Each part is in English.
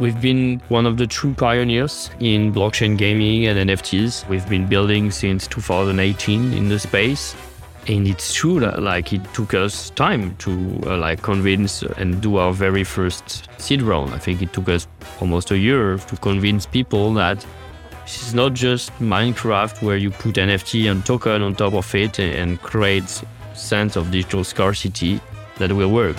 We've been one of the true pioneers in blockchain gaming and NFTs. We've been building since 2018 in the space. And it's true that like it took us time to uh, like convince and do our very first seed round. I think it took us almost a year to convince people that this is not just Minecraft where you put NFT and token on top of it and create sense of digital scarcity that will work.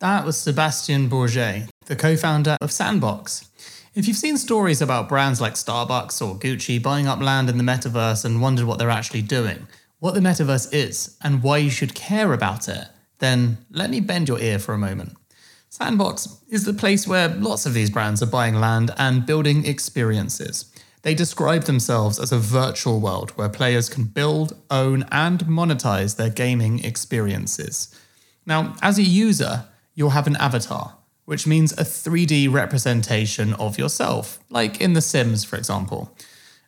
That was Sebastian Borget, the co founder of Sandbox. If you've seen stories about brands like Starbucks or Gucci buying up land in the metaverse and wondered what they're actually doing, what the metaverse is, and why you should care about it, then let me bend your ear for a moment. Sandbox is the place where lots of these brands are buying land and building experiences. They describe themselves as a virtual world where players can build, own, and monetize their gaming experiences. Now, as a user, you'll have an avatar, which means a 3D representation of yourself, like in The Sims, for example,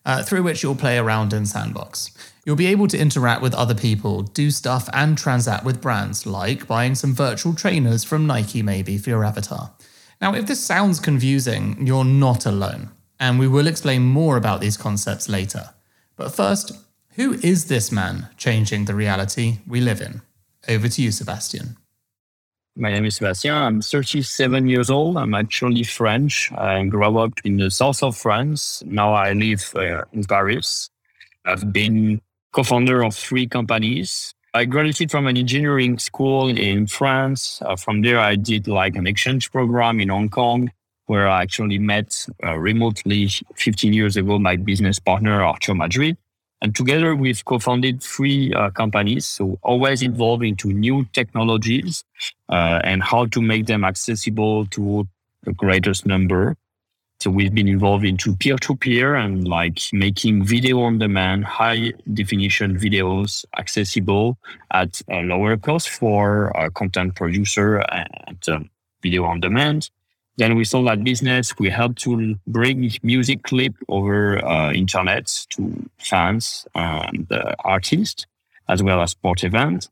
uh, through which you'll play around in Sandbox. You'll be able to interact with other people, do stuff, and transact with brands, like buying some virtual trainers from Nike, maybe, for your avatar. Now, if this sounds confusing, you're not alone, and we will explain more about these concepts later. But first, who is this man changing the reality we live in? Over to you, Sebastien. My name is Sebastien. I'm 37 years old. I'm actually French. I grew up in the south of France. Now I live uh, in Paris. I've been co-founder of three companies. I graduated from an engineering school in France. Uh, from there, I did like an exchange program in Hong Kong, where I actually met uh, remotely 15 years ago my business partner Arthur Madrid. And together we've co-founded three uh, companies. So always involved into new technologies uh, and how to make them accessible to the greatest number. So we've been involved into peer-to-peer and like making video on demand, high definition videos accessible at a lower cost for a content producer and um, video on demand. Then we sold that business. We helped to bring music clip over uh, internet to fans and uh, artists, as well as sport events.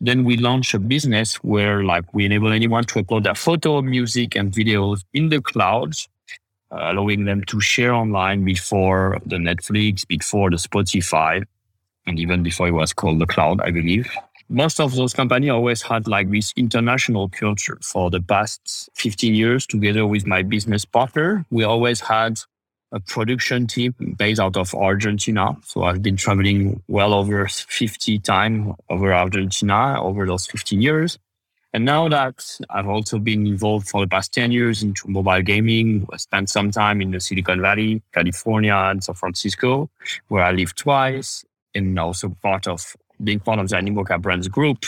Then we launched a business where like we enable anyone to upload their photo, music, and videos in the cloud, uh, allowing them to share online before the Netflix, before the Spotify, and even before it was called the cloud, I believe most of those companies always had like this international culture for the past 15 years. Together with my business partner we always had a production team based out of argentina. So i've been traveling well over 50 times over argentina over those 15 years. And now that I've also been involved for the past 10 years into mobile gaming, I spent some time in the Silicon Valley, California, and San Francisco, where I lived twice, and also part of being part of the Animoca Brands Group,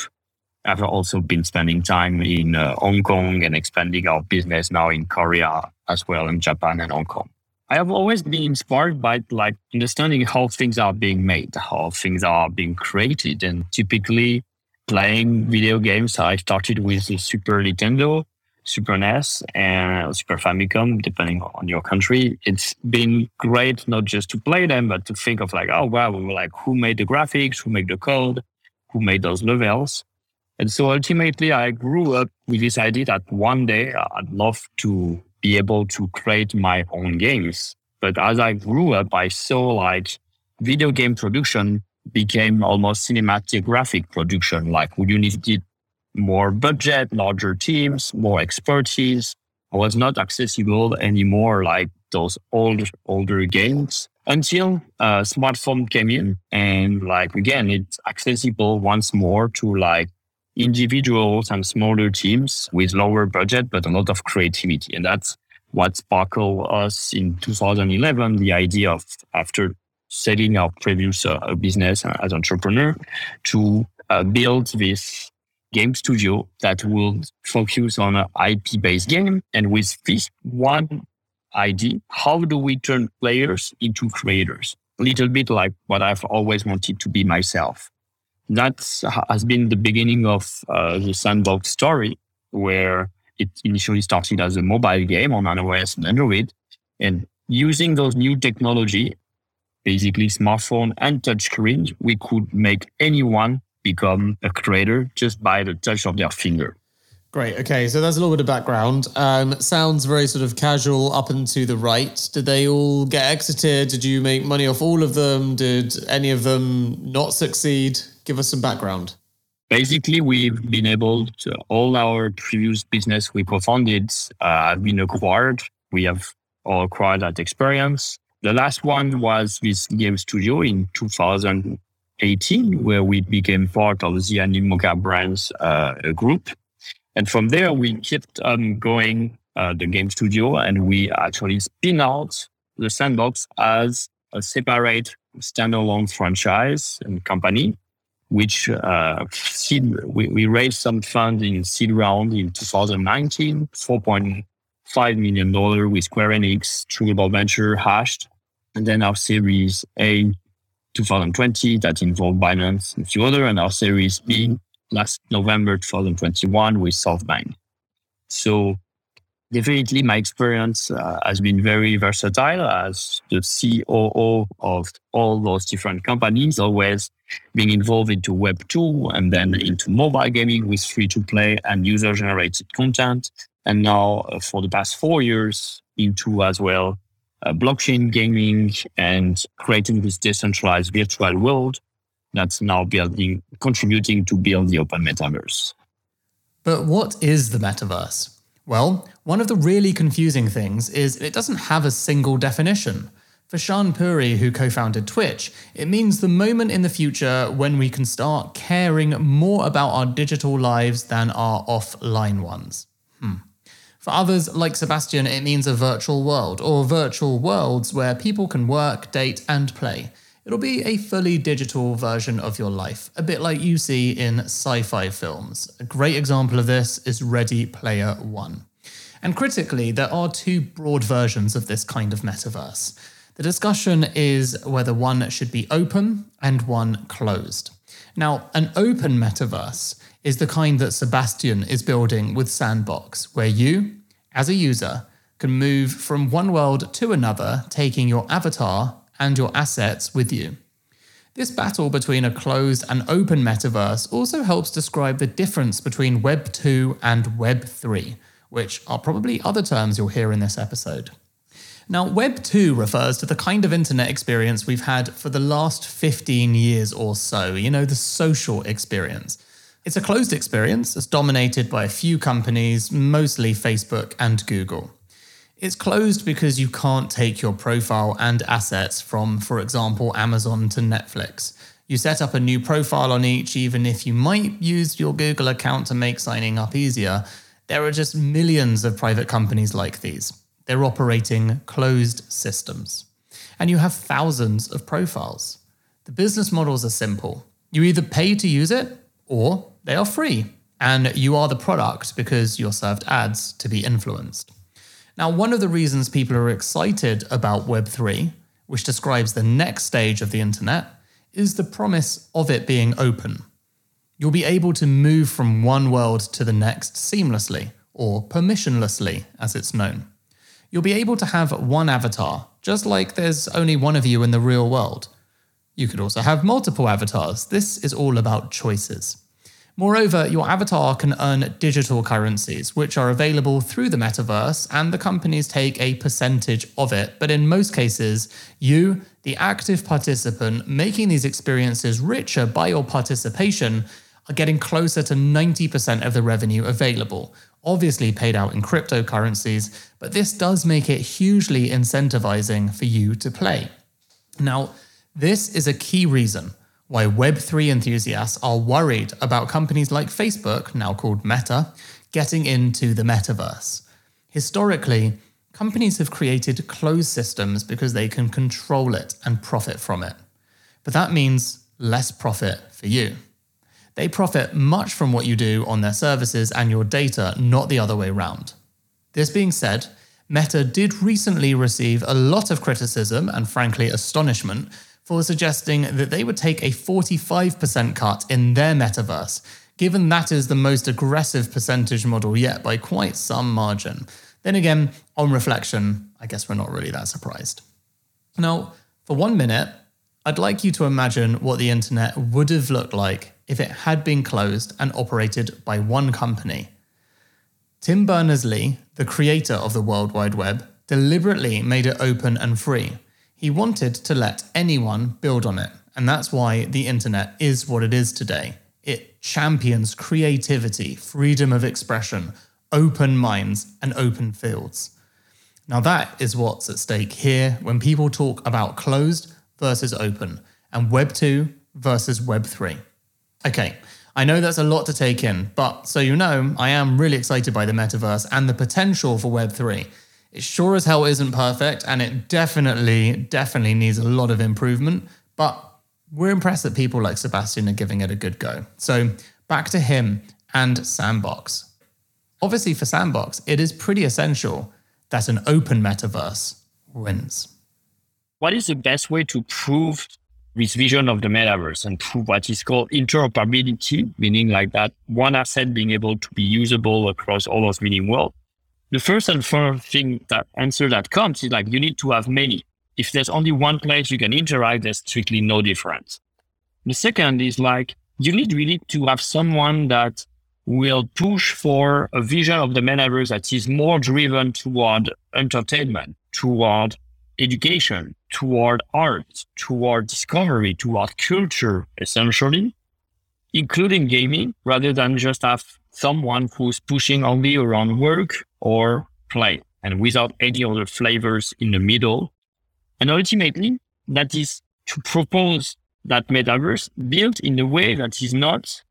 I've also been spending time in uh, Hong Kong and expanding our business now in Korea as well in Japan and Hong Kong. I have always been inspired by like understanding how things are being made, how things are being created, and typically playing video games. I started with the Super Nintendo, Super NES and Super Famicom, depending on your country. It's been great not just to play them, but to think of like, oh wow, we like who made the graphics, who made the code, who made those levels. And so ultimately I grew up with this idea that one day I'd love to be able to create my own games. But as I grew up, I saw like video game production became almost cinematic graphic production. Like you needed more budget, larger teams, more expertise. I was not accessible anymore like those old, older games until a smartphone came in. And like, again, it's accessible once more to like individuals and smaller teams with lower budget, but a lot of creativity. And that's what sparkled us in 2011, the idea of after setting our previous uh, business as entrepreneur to uh, build this game studio that will focus on an IP based game. And with this one idea, how do we turn players into creators? A little bit like what I've always wanted to be myself. That has been the beginning of uh, the sandbox story, where it initially started as a mobile game on iOS and Android. And using those new technology, basically smartphone and touchscreen, we could make anyone become a creator just by the touch of their finger. Great. Okay, so that's a little bit of background. Um, sounds very sort of casual up and to the right. Did they all get exited? Did you make money off all of them? Did any of them not succeed? Give us some background. Basically, we've been able to, all our previous business we co-founded uh, have been acquired. We have all acquired that experience. The last one was this game studio in 2018, where we became part of the Animoca Brands uh, group. And from there, we kept um, going uh, the game studio and we actually spin out the sandbox as a separate standalone franchise and company, which uh, seed, we, we raised some funds in seed round in 2019, $4.5 million with Square Enix, True Venture, Hashed, and then our Series A 2020 that involved Binance and a few other, and our Series B last November 2021 with SoftBank. So definitely my experience uh, has been very versatile as the COO of all those different companies, always being involved into Web 2 and then into mobile gaming with free to play and user generated content. And now uh, for the past four years into as well uh, blockchain gaming and creating this decentralized virtual world that's now building, contributing to build the open metaverse. But what is the metaverse? Well, one of the really confusing things is it doesn't have a single definition. For Shaan Puri, who co founded Twitch, it means the moment in the future when we can start caring more about our digital lives than our offline ones. For others, like Sebastian, it means a virtual world, or virtual worlds where people can work, date, and play. It'll be a fully digital version of your life, a bit like you see in sci fi films. A great example of this is Ready Player One. And critically, there are two broad versions of this kind of metaverse. The discussion is whether one should be open and one closed. Now, an open metaverse is the kind that Sebastian is building with Sandbox, where you, as a user, can move from one world to another, taking your avatar and your assets with you. This battle between a closed and open metaverse also helps describe the difference between Web 2 and Web 3, which are probably other terms you'll hear in this episode. Now, Web 2 refers to the kind of internet experience we've had for the last 15 years or so, you know, the social experience. It's a closed experience that's dominated by a few companies, mostly Facebook and Google. It's closed because you can't take your profile and assets from, for example, Amazon to Netflix. You set up a new profile on each, even if you might use your Google account to make signing up easier. There are just millions of private companies like these. They're operating closed systems. And you have thousands of profiles. The business models are simple. You either pay to use it or they are free. And you are the product because you're served ads to be influenced. Now, one of the reasons people are excited about Web3, which describes the next stage of the internet, is the promise of it being open. You'll be able to move from one world to the next seamlessly, or permissionlessly, as it's known. You'll be able to have one avatar, just like there's only one of you in the real world. You could also have multiple avatars. This is all about choices. Moreover, your avatar can earn digital currencies, which are available through the metaverse, and the companies take a percentage of it. But in most cases, you, the active participant, making these experiences richer by your participation, are getting closer to 90% of the revenue available, obviously paid out in cryptocurrencies, but this does make it hugely incentivizing for you to play. Now, this is a key reason why Web3 enthusiasts are worried about companies like Facebook, now called Meta, getting into the metaverse. Historically, companies have created closed systems because they can control it and profit from it. But that means less profit for you. They profit much from what you do on their services and your data, not the other way around. This being said, Meta did recently receive a lot of criticism and frankly astonishment for suggesting that they would take a 45% cut in their metaverse, given that is the most aggressive percentage model yet by quite some margin. Then again, on reflection, I guess we're not really that surprised. Now, for one minute, I'd like you to imagine what the internet would have looked like if it had been closed and operated by one company. Tim Berners Lee, the creator of the World Wide Web, deliberately made it open and free. He wanted to let anyone build on it, and that's why the internet is what it is today. It champions creativity, freedom of expression, open minds, and open fields. Now, that is what's at stake here when people talk about closed versus open and Web 2 versus Web 3. Okay, I know that's a lot to take in, but so you know, I am really excited by the metaverse and the potential for Web 3. It sure as hell isn't perfect, and it definitely, definitely needs a lot of improvement, but we're impressed that people like Sebastian are giving it a good go. So, back to him and Sandbox. Obviously, for Sandbox, it is pretty essential that an open metaverse wins. What is the best way to prove this vision of the metaverse and prove what is called interoperability, meaning like that one asset being able to be usable across all of mini world? The first and first thing that answer that comes is like you need to have many. If there's only one place you can interact, there's strictly no difference. The second is like you need really to have someone that will push for a vision of the metaverse that is more driven toward entertainment, toward education, toward art, toward discovery, toward culture, essentially, including gaming, rather than just have someone who's pushing only around work or play and without any other flavors in the middle. And ultimately, that is to propose that metaverse built in a way that is not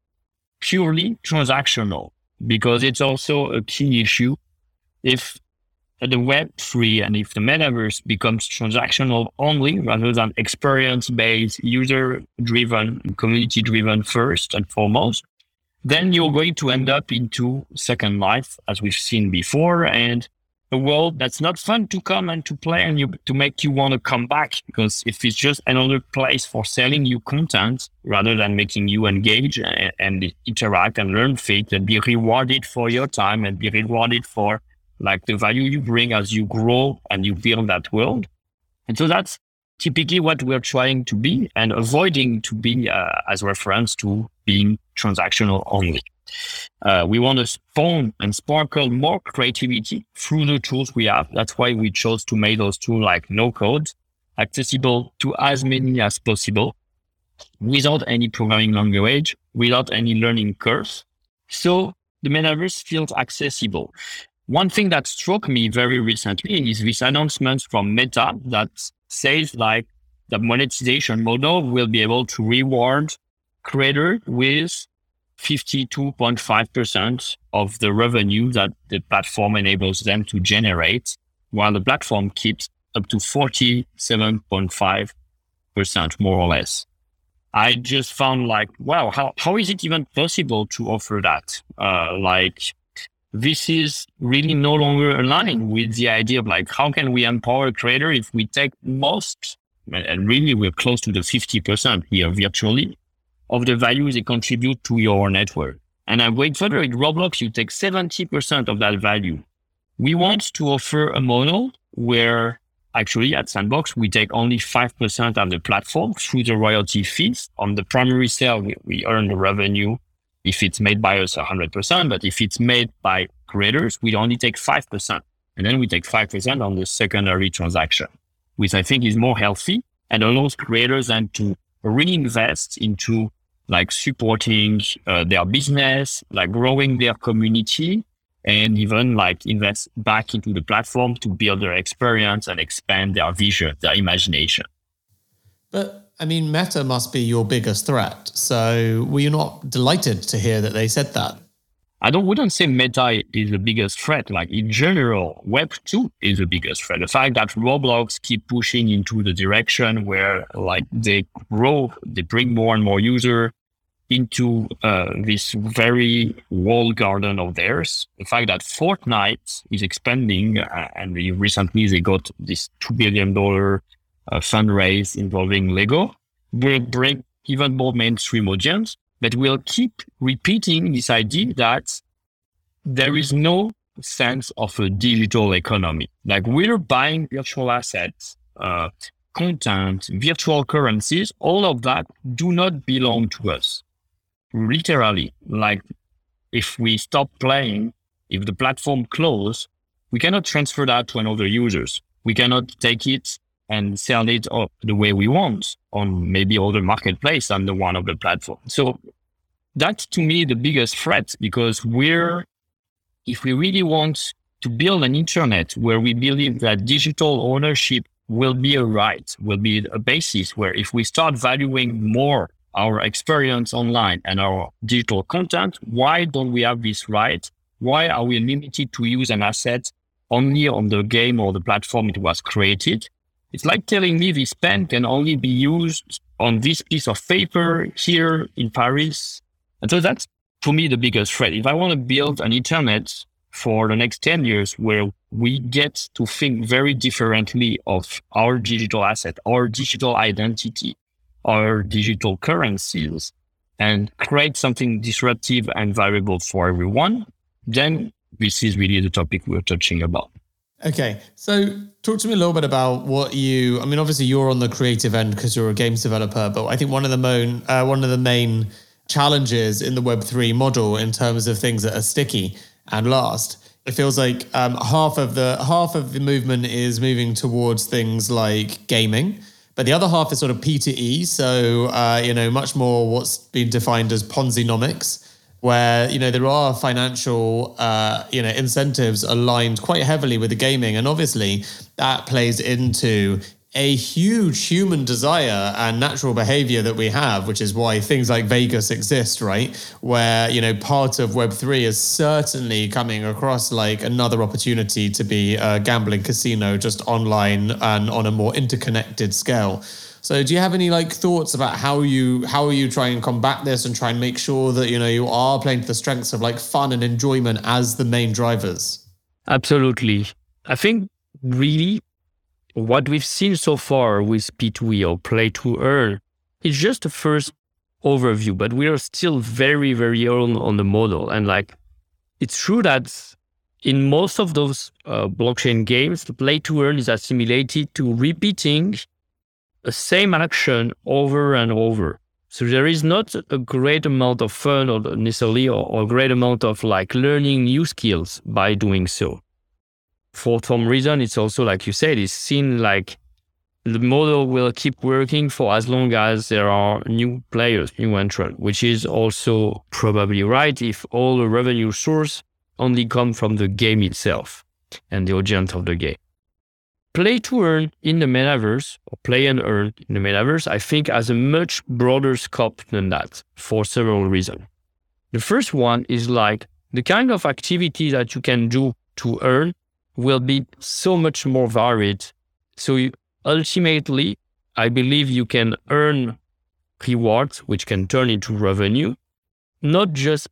purely transactional because it's also a key issue. If the Web3 and if the metaverse becomes transactional only rather than experience based, user driven, community driven first and foremost, then you're going to end up into Second Life, as we've seen before, and a world that's not fun to come and to play and you, to make you want to come back. Because if it's just another place for selling you content rather than making you engage and, and interact and learn things and be rewarded for your time and be rewarded for like the value you bring as you grow and you build that world. And so that's typically what we're trying to be and avoiding to be uh, as reference to being transactional only. Uh, we want to spawn and sparkle more creativity through the tools we have. That's why we chose to make those tools like no code, accessible to as many as possible, without any programming language, without any learning curve. So the metaverse feels accessible. One thing that struck me very recently is this announcement from Meta that says like the monetization model will be able to reward creator with 52.5% of the revenue that the platform enables them to generate, while the platform keeps up to 47.5%, more or less. I just found like, wow, how, how is it even possible to offer that? Uh, like, this is really no longer aligned with the idea of like, how can we empower creator if we take most, and really we're close to the 50% here virtually, of the value they contribute to your network. And I wait further in Roblox, you take 70% of that value. We want to offer a model where actually at Sandbox, we take only 5% of the platform through the royalty fees. On the primary sale, we, we earn the revenue if it's made by us 100%, but if it's made by creators, we only take 5%. And then we take 5% on the secondary transaction, which I think is more healthy and allows creators then to reinvest into like supporting uh, their business, like growing their community, and even like invest back into the platform to build their experience and expand their vision, their imagination. But I mean, Meta must be your biggest threat. So were you not delighted to hear that they said that? I don't wouldn't say Meta is the biggest threat. Like in general, Web two is the biggest threat. The fact that Roblox keep pushing into the direction where like they grow, they bring more and more user into uh, this very walled garden of theirs. The fact that Fortnite is expanding, uh, and recently they got this two billion dollar uh, fundraise involving Lego, will bring even more mainstream audience but we'll keep repeating this idea that there is no sense of a digital economy. Like we're buying virtual assets, uh, content, virtual currencies, all of that do not belong to us. Literally, like if we stop playing If the platform close, we cannot transfer that to another users. We cannot take it and sell it the way we want on maybe other marketplace than the one of the platform. So that's to me the biggest threat because we're, if we really want to build an internet where we believe that digital ownership will be a right, will be a basis where if we start valuing more our experience online and our digital content, why don't we have this right? Why are we limited to use an asset only on the game or the platform it was created? It's like telling me this pen can only be used on this piece of paper here in Paris. And so that's for me the biggest threat. If I want to build an internet for the next 10 years where we get to think very differently of our digital asset, our digital identity, our digital currencies, and create something disruptive and valuable for everyone, then this is really the topic we're touching about. Okay, so talk to me a little bit about what you. I mean, obviously you're on the creative end because you're a games developer, but I think one of the main uh, one of the main challenges in the Web three model in terms of things that are sticky and last. It feels like um, half of the half of the movement is moving towards things like gaming, but the other half is sort of P to E. So uh, you know, much more what's been defined as Ponzi-nomics, where you know there are financial uh, you know incentives aligned quite heavily with the gaming, and obviously that plays into a huge human desire and natural behavior that we have, which is why things like Vegas exist, right? Where, you know, part of Web3 is certainly coming across like another opportunity to be a gambling casino just online and on a more interconnected scale. So do you have any like thoughts about how you how you try and combat this and try and make sure that you know you are playing to the strengths of like fun and enjoyment as the main drivers? Absolutely. I think really what we've seen so far with P2E or Play to Earn is just a first overview, but we are still very, very early on the model. And like, it's true that in most of those uh, blockchain games, the play to earn is assimilated to repeating the same action over and over. So there is not a great amount of fun or necessarily or, or great amount of like learning new skills by doing so for some reason, it's also like you said, it's seen like the model will keep working for as long as there are new players, new entrants, which is also probably right if all the revenue source only come from the game itself and the audience of the game. Play to earn in the metaverse or play and earn in the metaverse, I think has a much broader scope than that for several reasons. The first one is like the kind of activity that you can do to earn will be so much more varied. So you, ultimately, I believe you can earn rewards, which can turn into revenue, not just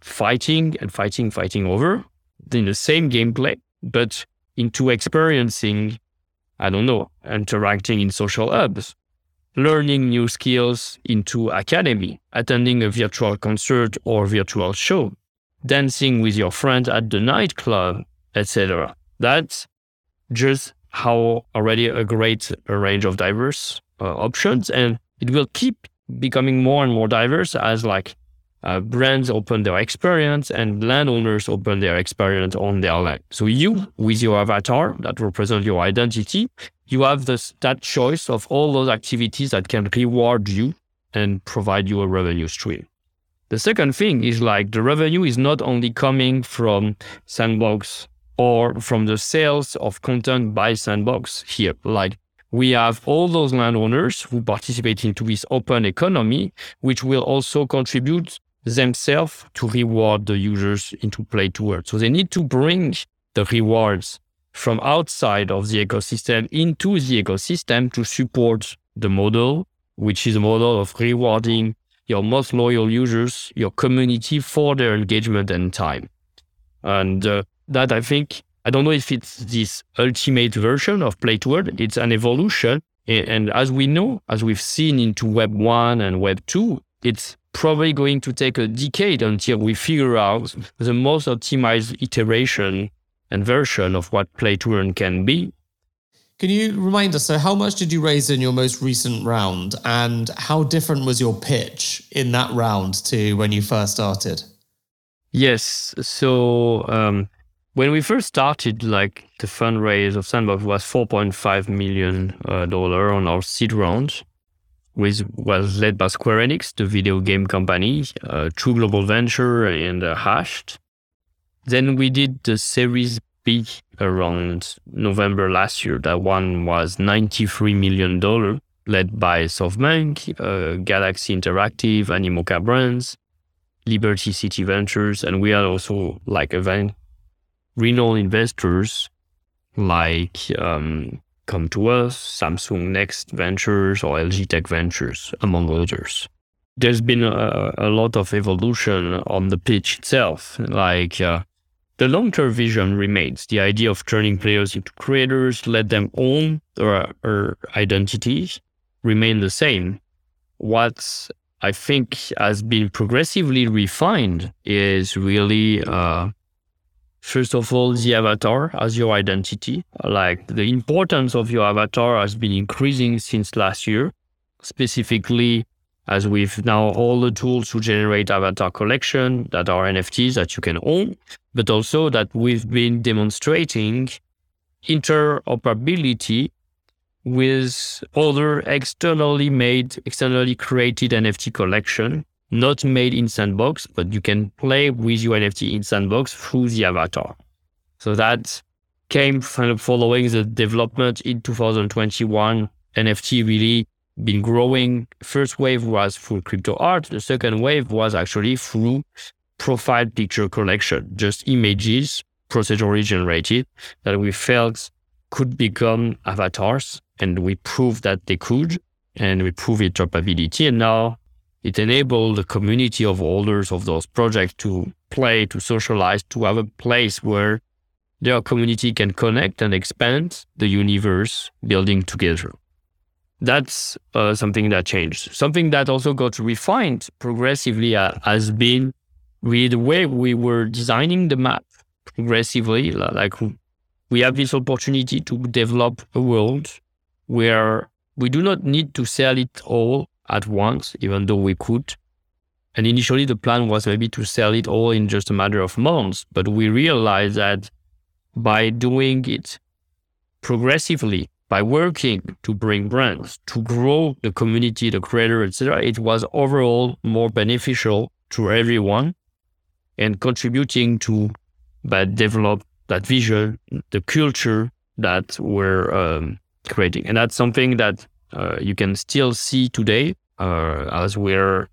fighting and fighting, fighting over in the same gameplay, but into experiencing, I don't know, interacting in social hubs, learning new skills into academy, attending a virtual concert or virtual show, dancing with your friend at the nightclub, etc. That's just how already a great range of diverse uh, options, and it will keep becoming more and more diverse as like uh, brands open their experience and landowners open their experience on their land. So you, with your avatar that represents your identity, you have this that choice of all those activities that can reward you and provide you a revenue stream. The second thing is like the revenue is not only coming from sandbox or from the sales of content by Sandbox here. Like we have all those landowners who participate into this open economy, which will also contribute themselves to reward the users into play to earn. So they need to bring the rewards from outside of the ecosystem into the ecosystem to support the model, which is a model of rewarding your most loyal users, your community for their engagement and time. And uh, that I think, I don't know if it's this ultimate version of Play to Earn, it's an evolution. And as we know, as we've seen into Web 1 and Web 2, it's probably going to take a decade until we figure out the most optimized iteration and version of what Play to Earn can be. Can you remind us? So, how much did you raise in your most recent round, and how different was your pitch in that round to when you first started? Yes. So um, when we first started, like the fundraise of Sandbox was 4.5 million uh, dollar on our seed round, which was led by Square Enix, the video game company, uh, True Global Venture, and uh, Hashed. Then we did the Series B around November last year. That one was 93 million dollar, led by SoftBank, uh, Galaxy Interactive, Animoca Brands. Liberty City Ventures, and we are also like event renowned investors like um, Com2uS, Samsung Next Ventures, or LG Tech Ventures, among others. There's been a, a lot of evolution on the pitch itself. Like uh, the long term vision remains the idea of turning players into creators, let them own their, their identities, remain the same. What I think has been progressively refined is really, uh, first of all, the avatar as your identity. Like the importance of your avatar has been increasing since last year, specifically as we've now all the tools to generate avatar collection that are NFTs that you can own, but also that we've been demonstrating interoperability with other externally made, externally created NFT collection, not made in Sandbox, but you can play with your NFT in Sandbox through the avatar. So that came of following the development in 2021. NFT really been growing. First wave was through crypto art. The second wave was actually through profile picture collection, just images procedurally generated that we felt could become avatars and we proved that they could, and we proved interoperability. And now it enabled the community of holders of those projects to play, to socialize, to have a place where their community can connect and expand the universe building together. That's uh, something that changed. Something that also got refined progressively uh, has been with the way we were designing the map progressively. Like we have this opportunity to develop a world where we do not need to sell it all at once, even though we could. And initially, the plan was maybe to sell it all in just a matter of months. But we realized that by doing it progressively, by working to bring brands, to grow the community, the creator, etc., it was overall more beneficial to everyone and contributing to that develop that vision, the culture that we're um, creating. And that's something that you can still see today uh, as we're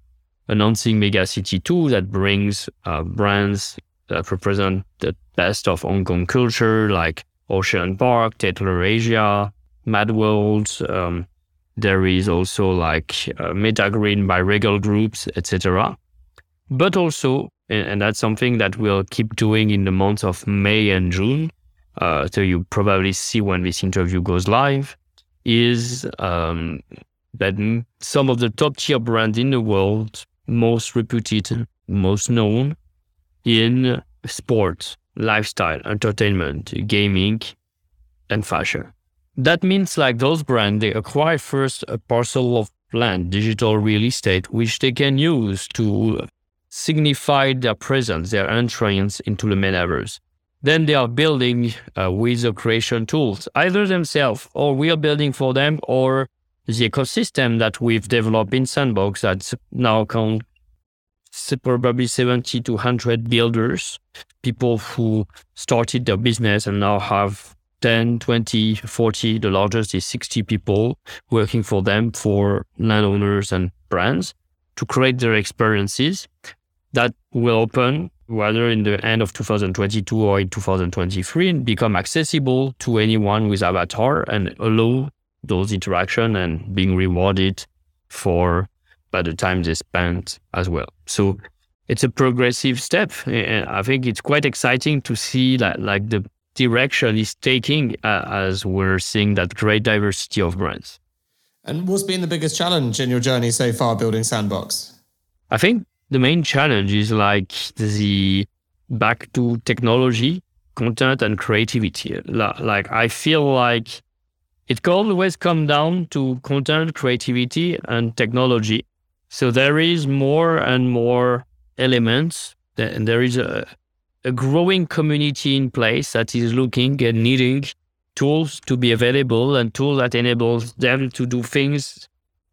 announcing Mega City 2 that brings uh, brands that represent the best of Hong Kong culture, like Ocean Park, Tatler Asia, Mad World. Um, there is also like uh, Metagreen by Regal Groups, etc. But also, and, and, that's something that we'll keep doing in the months of May and June, uh, so you probably see when this interview goes live, is um, that some of the top tier brands in the world, most reputed, most known in sports, lifestyle, entertainment, gaming, and fashion. That means like those brands, they acquire first a parcel of land, digital real estate, which they can use to signify their presence, their entrance into the metaverse. Then they are building uh, with the creation tools, either themselves or we are building for them or the ecosystem that we've developed in Sandbox that's now count probably 70 to 100 builders, people who started their business and now have 10, 20, 40, the largest is 60 people working for them for landowners and brands to create their experiences that will open whether in the end of 2022 or in 2023 and become accessible to anyone with avatar and allow those interaction and being rewarded for by the time they spent as well. So it's a progressive step. And I think it's quite exciting to see that like the direction is taking uh, as we're seeing that great diversity of brands. And what's been the biggest challenge in your journey so far building Sandbox? I think the main challenge is like the back to technology, content, and creativity. Like I feel like it always come down to content, creativity, and technology. So there is more and more elements and there is a, a growing community in place that is looking and needing tools to be available and tools that enables them to do things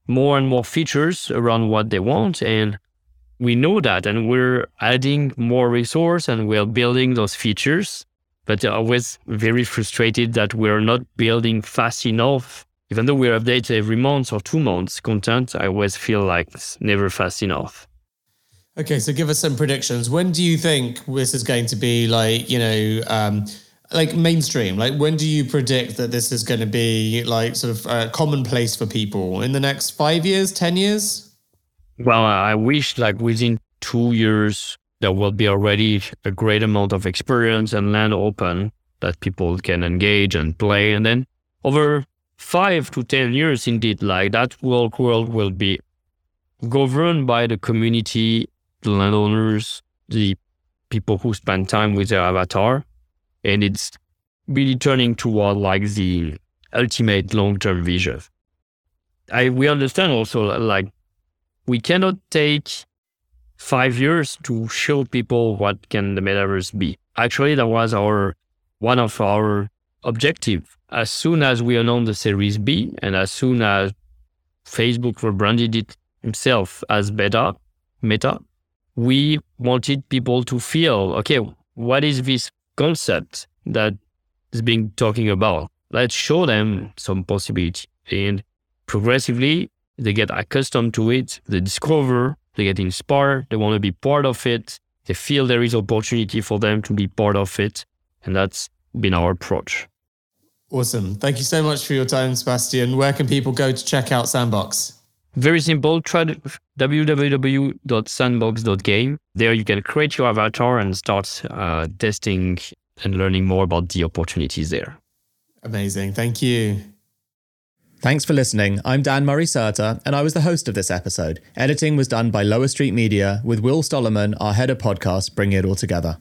more and more features around what they want and we know that and we're adding more resource and we're building those features. But always very frustrated that we're not building fast enough. Even though we update every month or two months content i always feel like it's never fast enough. Okay so give us some predictions. When do you think this is going to be like you know um, like mainstream? Like when do you predict that this is going to be like sort of uh, commonplace for people? In the next five years? Ten years well uh, i wish like within two years there will be already a great amount of experience and land open that people can engage and play and then over five to ten years indeed like that world world will be governed by the community the landowners the people who spend time with their avatar and it's really turning toward like the ultimate long-term vision. I we understand also like we cannot take five years to show people what can the metaverse be. Actually, that was our one of our objective. As soon as we announced the Series B, and as soon as Facebook rebranded it himself as Beta, Meta, we wanted people to feel okay. What is this concept that is being talking about. Let's show them some possibility. And progressively, they get accustomed to it, they discover, they get inspired, they want to be part of it, they feel there is opportunity for them to be part of it. And that's been our approach. Awesome. Thank you so much for your time, Sebastian. Where can people go to check out Sandbox? Very simple. Try www.sandbox.game. There you can create your avatar and start uh, testing and learning more about the opportunities there. Amazing. Thank you. Thanks for listening. I'm Dan Murray Serter, and I was the host of this episode. Editing was done by Lower Street Media, with Will Stollerman, our head of podcast, bringing it all together.